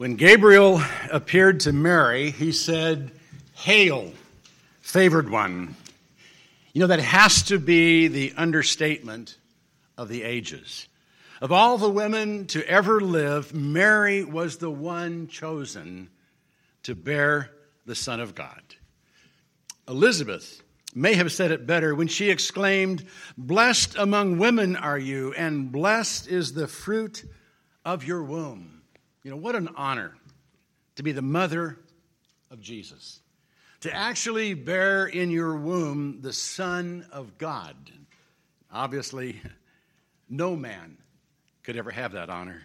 When Gabriel appeared to Mary, he said, Hail, favored one. You know, that has to be the understatement of the ages. Of all the women to ever live, Mary was the one chosen to bear the Son of God. Elizabeth may have said it better when she exclaimed, Blessed among women are you, and blessed is the fruit of your womb. You know, what an honor to be the mother of Jesus, to actually bear in your womb the Son of God. Obviously, no man could ever have that honor.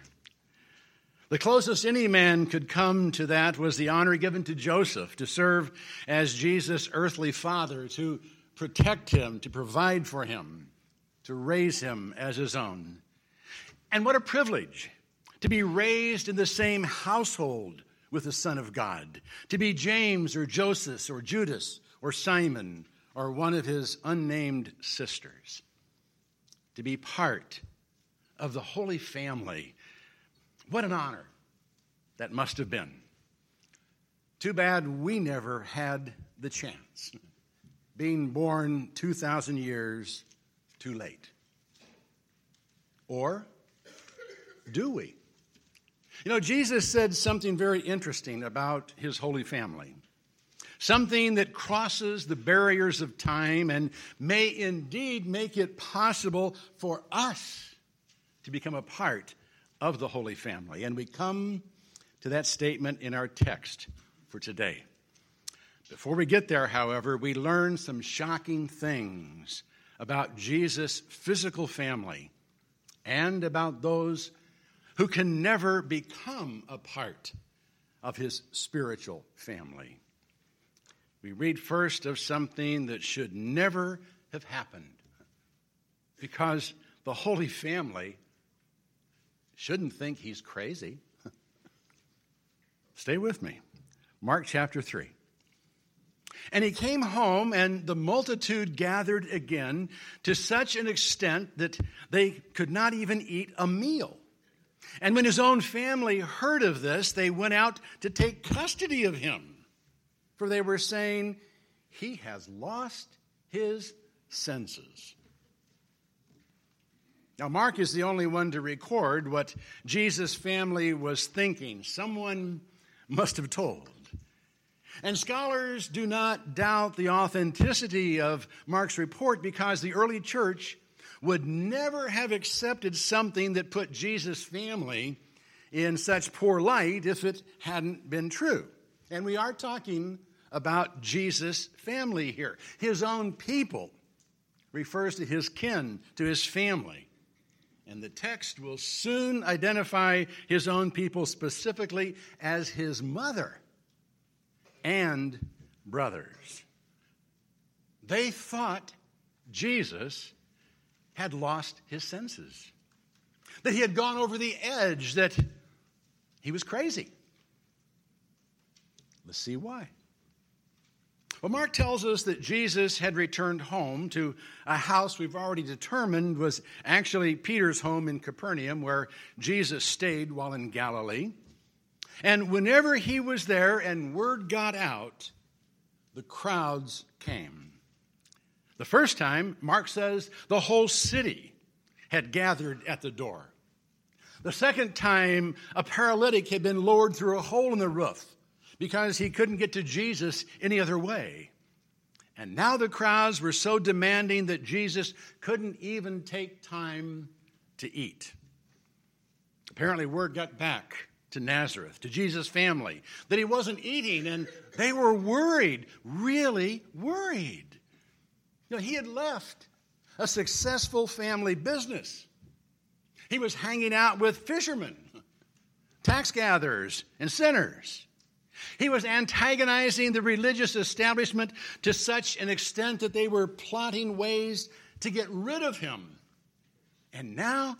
The closest any man could come to that was the honor given to Joseph to serve as Jesus' earthly father, to protect him, to provide for him, to raise him as his own. And what a privilege to be raised in the same household with the Son of God, to be James or Joseph or Judas or Simon or one of his unnamed sisters, to be part of the Holy Family. What an honor that must have been. Too bad we never had the chance, being born 2,000 years too late. Or do we? You know, Jesus said something very interesting about his holy family. Something that crosses the barriers of time and may indeed make it possible for us to become a part of the Holy Family. And we come to that statement in our text for today. Before we get there, however, we learn some shocking things about Jesus' physical family and about those who can never become a part of his spiritual family. We read first of something that should never have happened because the Holy Family shouldn't think he's crazy. Stay with me. Mark chapter 3. And he came home, and the multitude gathered again to such an extent that they could not even eat a meal. And when his own family heard of this, they went out to take custody of him. For they were saying, He has lost his senses. Now, Mark is the only one to record what Jesus' family was thinking. Someone must have told. And scholars do not doubt the authenticity of Mark's report because the early church would never have accepted something that put Jesus' family in such poor light if it hadn't been true. And we are talking about Jesus' family here. His own people refers to his kin, to his family. And the text will soon identify his own people specifically as his mother and brothers. They thought Jesus had lost his senses, that he had gone over the edge, that he was crazy. Let's see why. Well, Mark tells us that Jesus had returned home to a house we've already determined was actually Peter's home in Capernaum, where Jesus stayed while in Galilee. And whenever he was there and word got out, the crowds came. The first time, Mark says, the whole city had gathered at the door. The second time, a paralytic had been lowered through a hole in the roof because he couldn't get to Jesus any other way. And now the crowds were so demanding that Jesus couldn't even take time to eat. Apparently, word got back to Nazareth, to Jesus' family, that he wasn't eating, and they were worried, really worried. Know, he had left a successful family business. He was hanging out with fishermen, tax gatherers, and sinners. He was antagonizing the religious establishment to such an extent that they were plotting ways to get rid of him. And now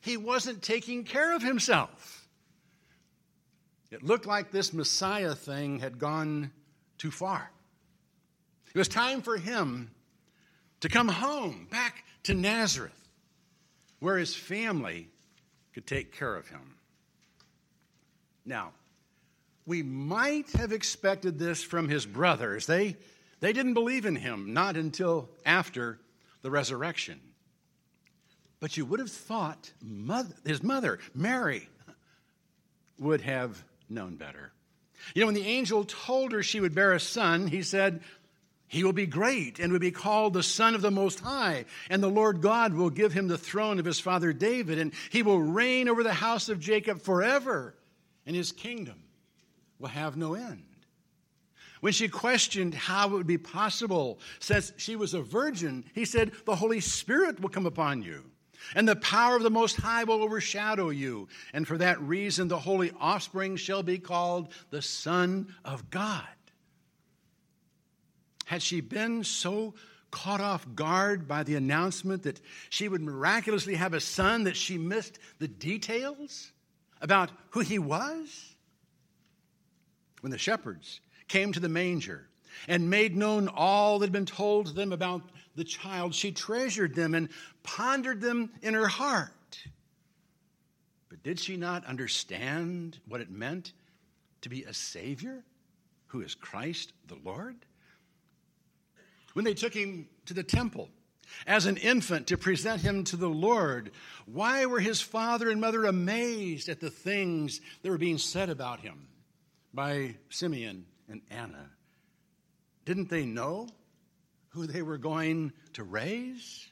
he wasn't taking care of himself. It looked like this Messiah thing had gone too far. It was time for him to come home, back to Nazareth, where his family could take care of him. Now, we might have expected this from his brothers. They, they didn't believe in him, not until after the resurrection. But you would have thought mother, his mother, Mary, would have known better. You know, when the angel told her she would bear a son, he said, He will be great and will be called the Son of the Most High, and the Lord God will give him the throne of his father David, and he will reign over the house of Jacob forever, and his kingdom will have no end. When she questioned how it would be possible, since she was a virgin, he said, The Holy Spirit will come upon you, and the power of the Most High will overshadow you. And for that reason, the holy offspring shall be called the Son of God. Had she been so caught off guard by the announcement that she would miraculously have a son that she missed the details about who he was? when the shepherds came to the manger and made known all that had been told to them about the child, she treasured them and pondered them in her heart. But did she not understand what it meant to be a Savior who is Christ the Lord? When they took him to the temple, as an infant to present him to the Lord. Why were his father and mother amazed at the things that were being said about him? by Simeon and Anna. Didn't they know who they were going to raise?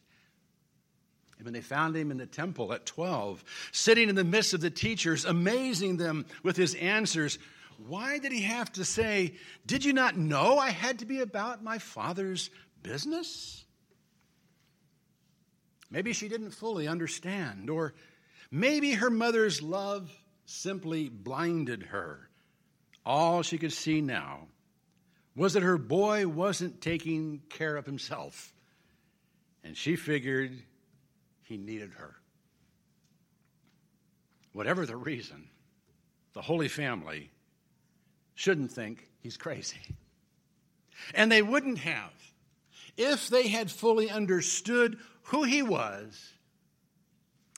And when they found him in the temple at 12, sitting in the midst of the teachers, amazing them with his answers, why did he have to say, Did you not know I had to be about my father's business? Maybe she didn't fully understand, or maybe her mother's love simply blinded her all she could see now was that her boy wasn't taking care of himself, and she figured he needed her. Whatever the reason, the Holy Family shouldn't think he's crazy. And they wouldn't have if they had fully understood who he was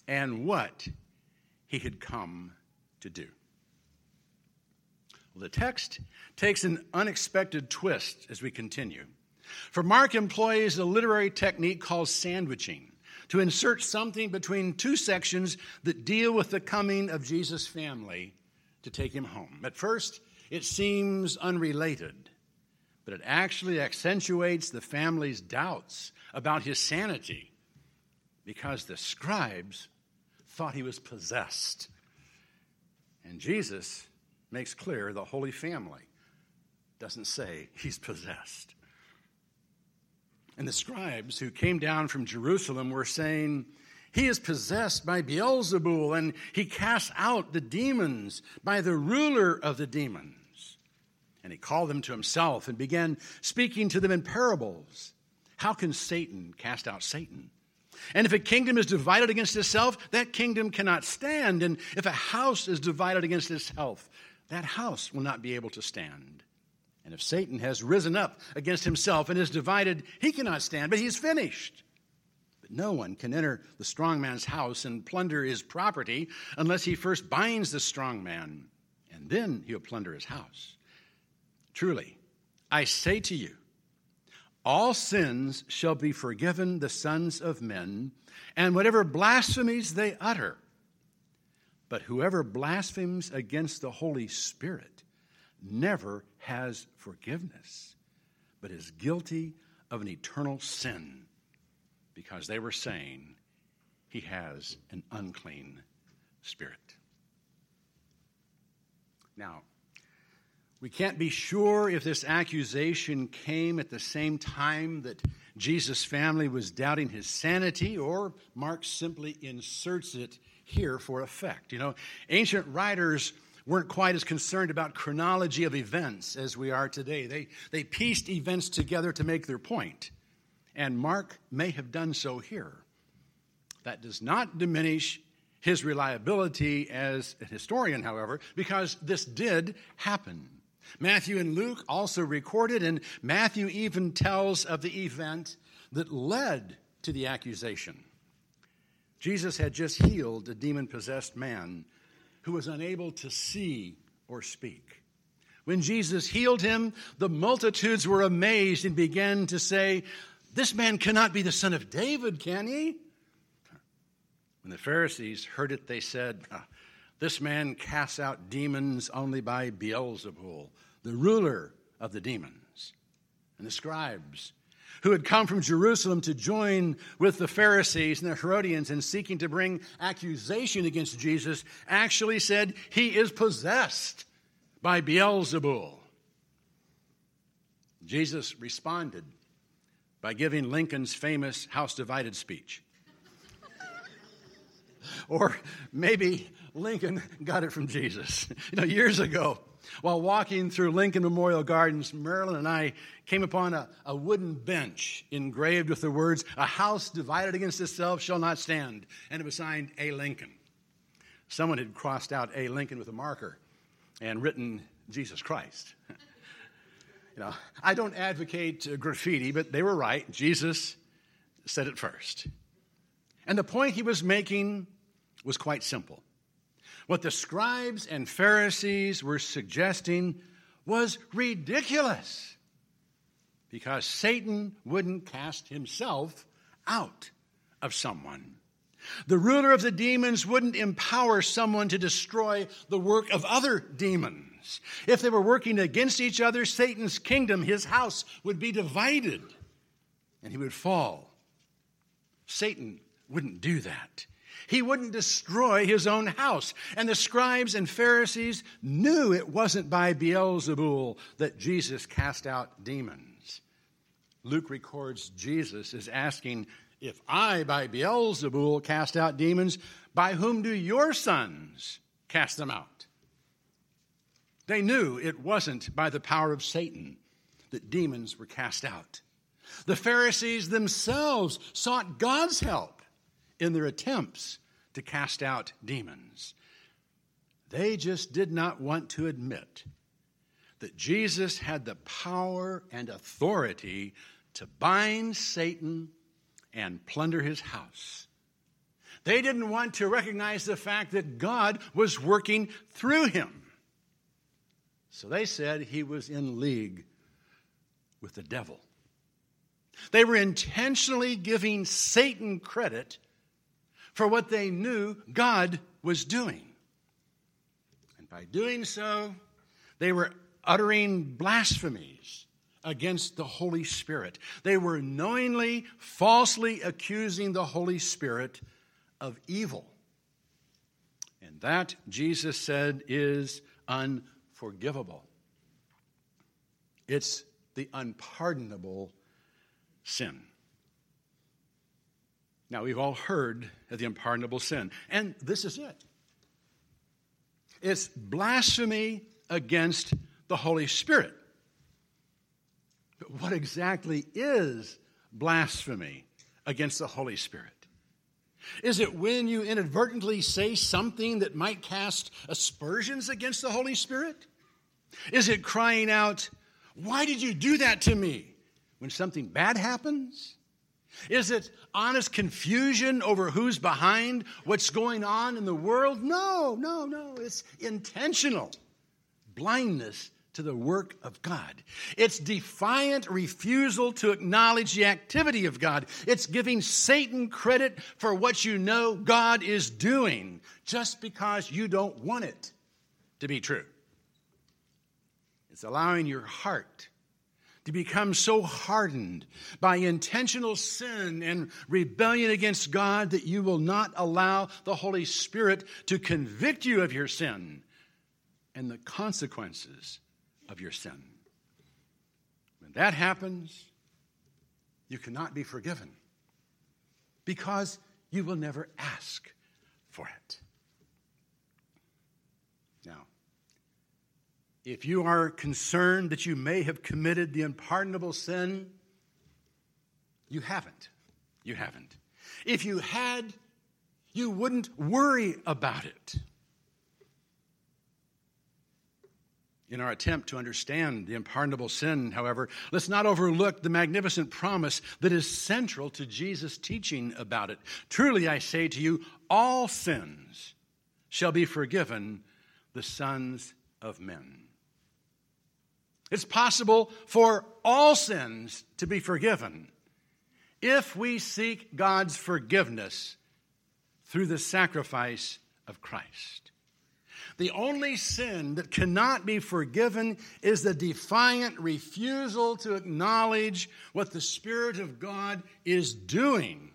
and what he had come to do. Well, the text takes an unexpected twist as we continue. For Mark employs a literary technique called sandwiching to insert something between two sections that deal with the coming of Jesus' family to take him home. At first, it seems unrelated, but it actually accentuates the family's doubts about his sanity because the scribes thought he was possessed. And Jesus makes clear the Holy Family doesn't say he's possessed. And the scribes who came down from Jerusalem were saying, He is possessed by Beelzebul, and he casts out the demons by the ruler of the demons. And he called them to himself and began speaking to them in parables. How can Satan cast out Satan? And if a kingdom is divided against itself, that kingdom cannot stand. And if a house is divided against itself, that house will not be able to stand. And if Satan has risen up against himself and is divided, he cannot stand, but he is finished. But no one can enter the strong man's house and plunder his property unless he first binds the strong man, and then he'll plunder his house. Truly, I say to you, all sins shall be forgiven the sons of men, and whatever blasphemies they utter but whoever blasphemes against the Holy Spirit never has forgiveness, but is guilty of an eternal sin because they were saying he has an unclean spirit. Now, we can't be sure if this accusation came at the same time that Jesus' family was doubting his sanity, or Mark simply inserts it here for effect. You know, ancient writers weren't quite as concerned about chronology of events as we are today. They, they pieced events together to make their point, and Mark may have done so here. That does not diminish his reliability as a historian, however, because this did happen. Matthew and Luke also recorded, and Matthew even tells of the event that led to the accusation. Jesus had just healed a demon possessed man who was unable to see or speak. When Jesus healed him, the multitudes were amazed and began to say, This man cannot be the son of David, can he? When the Pharisees heard it, they said, ah, This man casts out demons only by Beelzebul, the ruler of the demons. And the scribes, who had come from Jerusalem to join with the Pharisees and the Herodians in seeking to bring accusation against Jesus, actually said, He is possessed by Beelzebul. Jesus responded by giving Lincoln's famous House Divided speech. or maybe Lincoln got it from Jesus. You know, years ago, while walking through Lincoln Memorial Gardens, Marilyn and I came upon a, a wooden bench engraved with the words, A house divided against itself shall not stand, and it was signed A. Lincoln. Someone had crossed out A. Lincoln with a marker and written Jesus Christ. you know, I don't advocate uh, graffiti, but they were right. Jesus said it first. And the point he was making was quite simple. What the scribes and Pharisees were suggesting was ridiculous because Satan wouldn't cast himself out of someone. The ruler of the demons wouldn't empower someone to destroy the work of other demons. If they were working against each other, Satan's kingdom, his house, would be divided and he would fall. Satan wouldn't do that. He wouldn't destroy his own house. And the scribes and Pharisees knew it wasn't by Beelzebul that Jesus cast out demons. Luke records Jesus is asking if I, by Beelzebul, cast out demons, by whom do your sons cast them out? They knew it wasn't by the power of Satan that demons were cast out. The Pharisees themselves sought God's help in their attempts to cast out demons. They just did not want to admit that Jesus had the power and authority to bind Satan and plunder his house. They didn't want to recognize the fact that God was working through him. So they said he was in league with the devil. They were intentionally giving Satan credit for what they knew God was doing. And by doing so, they were uttering blasphemies against the Holy Spirit. They were knowingly, falsely accusing the Holy Spirit of evil. And that, Jesus said, is unforgivable. It's the unpardonable sin. Now, we've all heard of the unpardonable sin, and this is it it's blasphemy against the Holy Spirit. But what exactly is blasphemy against the Holy Spirit? Is it when you inadvertently say something that might cast aspersions against the Holy Spirit? Is it crying out, Why did you do that to me? when something bad happens? Is it honest confusion over who's behind what's going on in the world? No, no, no. It's intentional blindness to the work of God. It's defiant refusal to acknowledge the activity of God. It's giving Satan credit for what you know God is doing just because you don't want it to be true. It's allowing your heart to become so hardened by intentional sin and rebellion against God that you will not allow the Holy Spirit to convict you of your sin and the consequences of your sin. When that happens, you cannot be forgiven because you will never ask for it. Now, if you are concerned that you may have committed the unpardonable sin, you haven't. You haven't. If you had, you wouldn't worry about it. In our attempt to understand the unpardonable sin, however, let's not overlook the magnificent promise that is central to Jesus' teaching about it. Truly, I say to you, all sins shall be forgiven the sons of men. It's possible for all sins to be forgiven if we seek God's forgiveness through the sacrifice of Christ. The only sin that cannot be forgiven is the defiant refusal to acknowledge what the Spirit of God is doing.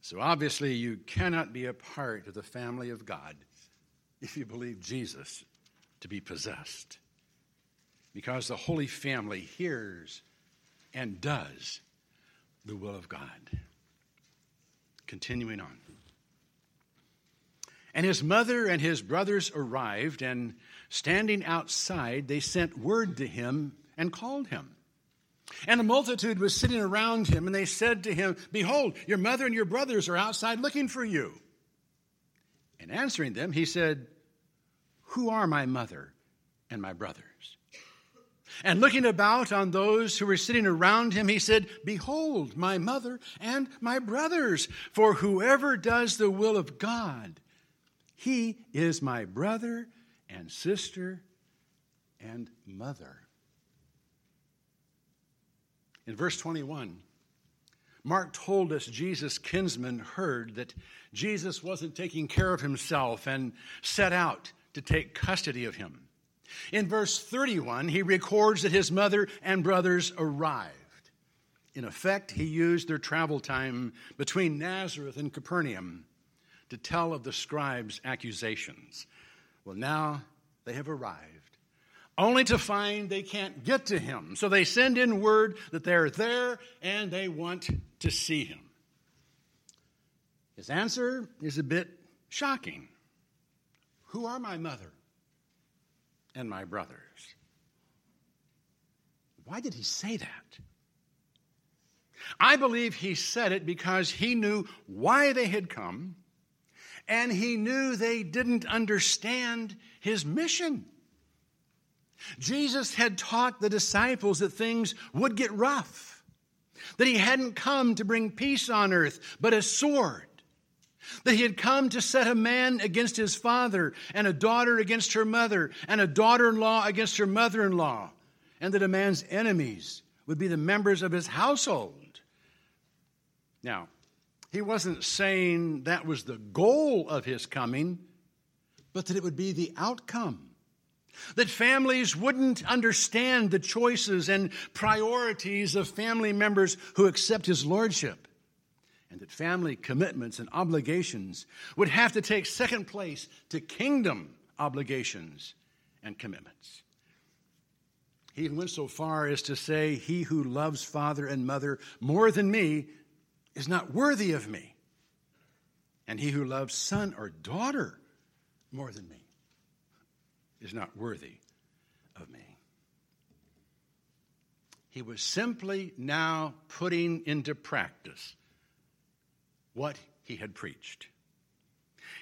So, obviously, you cannot be a part of the family of God if you believe Jesus to be possessed. Because the Holy Family hears and does the will of God. Continuing on. And his mother and his brothers arrived, and standing outside, they sent word to him and called him. And a multitude was sitting around him, and they said to him, Behold, your mother and your brothers are outside looking for you. And answering them, he said, Who are my mother and my brothers? And looking about on those who were sitting around him, he said, Behold, my mother and my brothers, for whoever does the will of God he is my brother and sister and mother. In verse 21, Mark told us Jesus' kinsman heard that Jesus wasn't taking care of himself and set out to take custody of him. In verse 31, he records that his mother and brothers arrived. In effect, he used their travel time between Nazareth and Capernaum to tell of the scribes' accusations. Well, now they have arrived, only to find they can't get to him. So they send in word that they're there and they want to see him. His answer is a bit shocking Who are my mother and my brothers? Why did he say that? I believe he said it because he knew why they had come and he knew they didn't understand his mission. Jesus had taught the disciples that things would get rough, that he hadn't come to bring peace on earth, but a sword, that he had come to set a man against his father, and a daughter against her mother, and a daughter in law against her mother in law, and that a man's enemies would be the members of his household. Now, he wasn't saying that was the goal of his coming, but that it would be the outcome. That families wouldn't understand the choices and priorities of family members who accept his lordship. And that family commitments and obligations would have to take second place to kingdom obligations and commitments. He went so far as to say, He who loves father and mother more than me is not worthy of me. And he who loves son or daughter more than me is not worthy of me. He was simply now putting into practice what he had preached.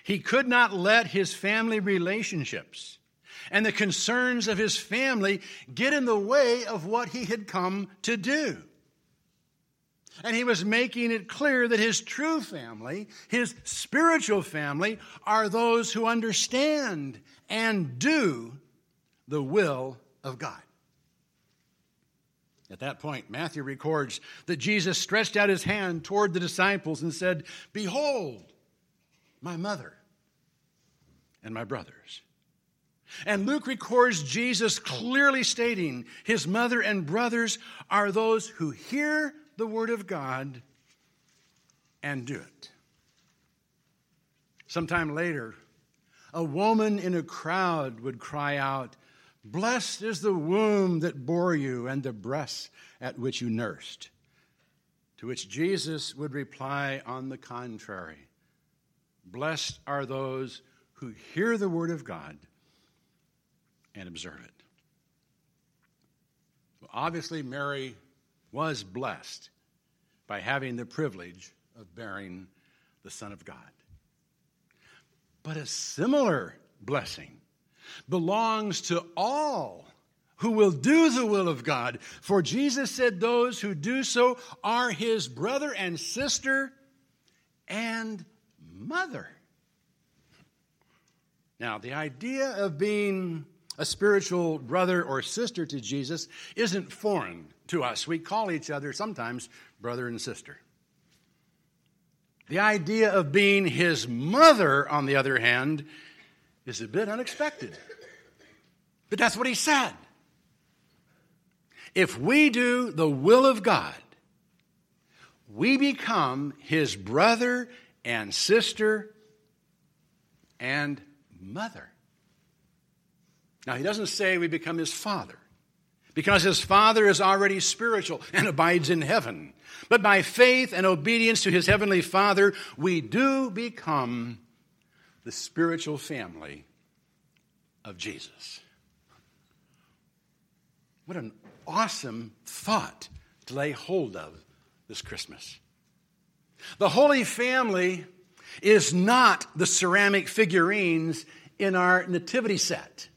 He could not let his family relationships and the concerns of his family get in the way of what he had come to do. And he was making it clear that his true family, his spiritual family, are those who understand and do the will of God. At that point, Matthew records that Jesus stretched out his hand toward the disciples and said, Behold, my mother and my brothers. And Luke records Jesus clearly stating his mother and brothers are those who hear the Word of God and do it. Sometime later, a woman in a crowd would cry out, Blessed is the womb that bore you and the breasts at which you nursed. To which Jesus would reply, On the contrary, blessed are those who hear the word of God and observe it. Well, obviously, Mary was blessed by having the privilege of bearing the Son of God. But a similar blessing belongs to all who will do the will of God. For Jesus said, Those who do so are his brother and sister and mother. Now, the idea of being a spiritual brother or sister to Jesus, isn't foreign to us. We call each other sometimes brother and sister. The idea of being his mother, on the other hand, is a bit unexpected. But that's what he said. If we do the will of God, we become his brother and sister and mother. Now, he doesn't say we become his father, because his father is already spiritual and abides in heaven. But by faith and obedience to his heavenly father, we do become the spiritual family of Jesus. What an awesome thought to lay hold of this Christmas. The Holy Family is not the ceramic figurines in our nativity set.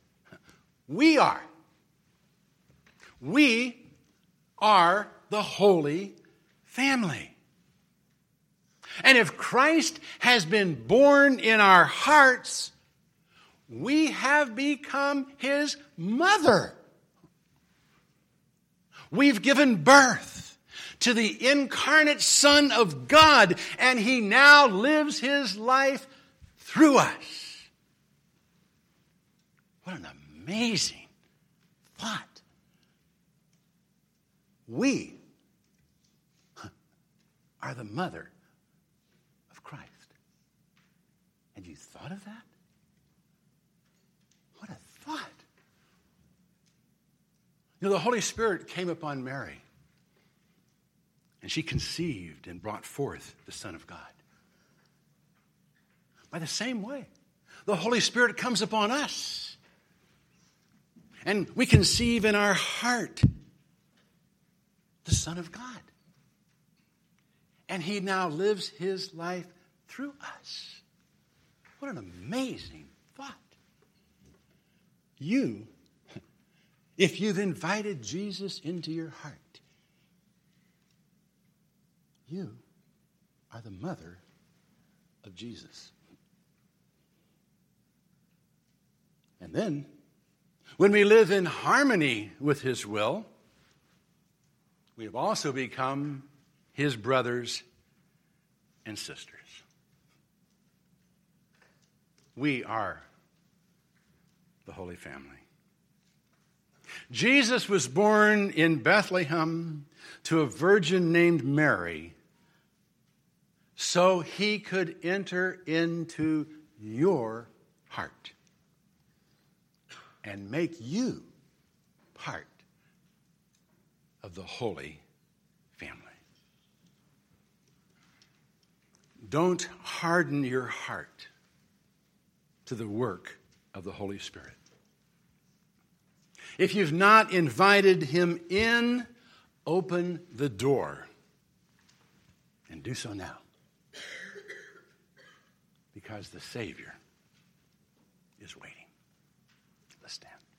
We are. We are the Holy Family. And if Christ has been born in our hearts, we have become his mother. We've given birth to the incarnate Son of God, and he now lives his life through us. What an amazing thought. We are the mother of Christ. Have you thought of that? What a thought. You know, the Holy Spirit came upon Mary, and she conceived and brought forth the Son of God. By the same way, the Holy Spirit comes upon us, and we conceive in our heart the Son of God. And He now lives His life through us. What an amazing thought. You if you've invited Jesus into your heart, you are the mother of Jesus. And then, when we live in harmony with His will, we have also become His brothers and sisters. We are the Holy Family. Jesus was born in Bethlehem to a virgin named Mary so he could enter into your heart and make you part of the Holy Family. Don't harden your heart to the work of the Holy Spirit. If you've not invited him in, open the door and do so now. Because the Savior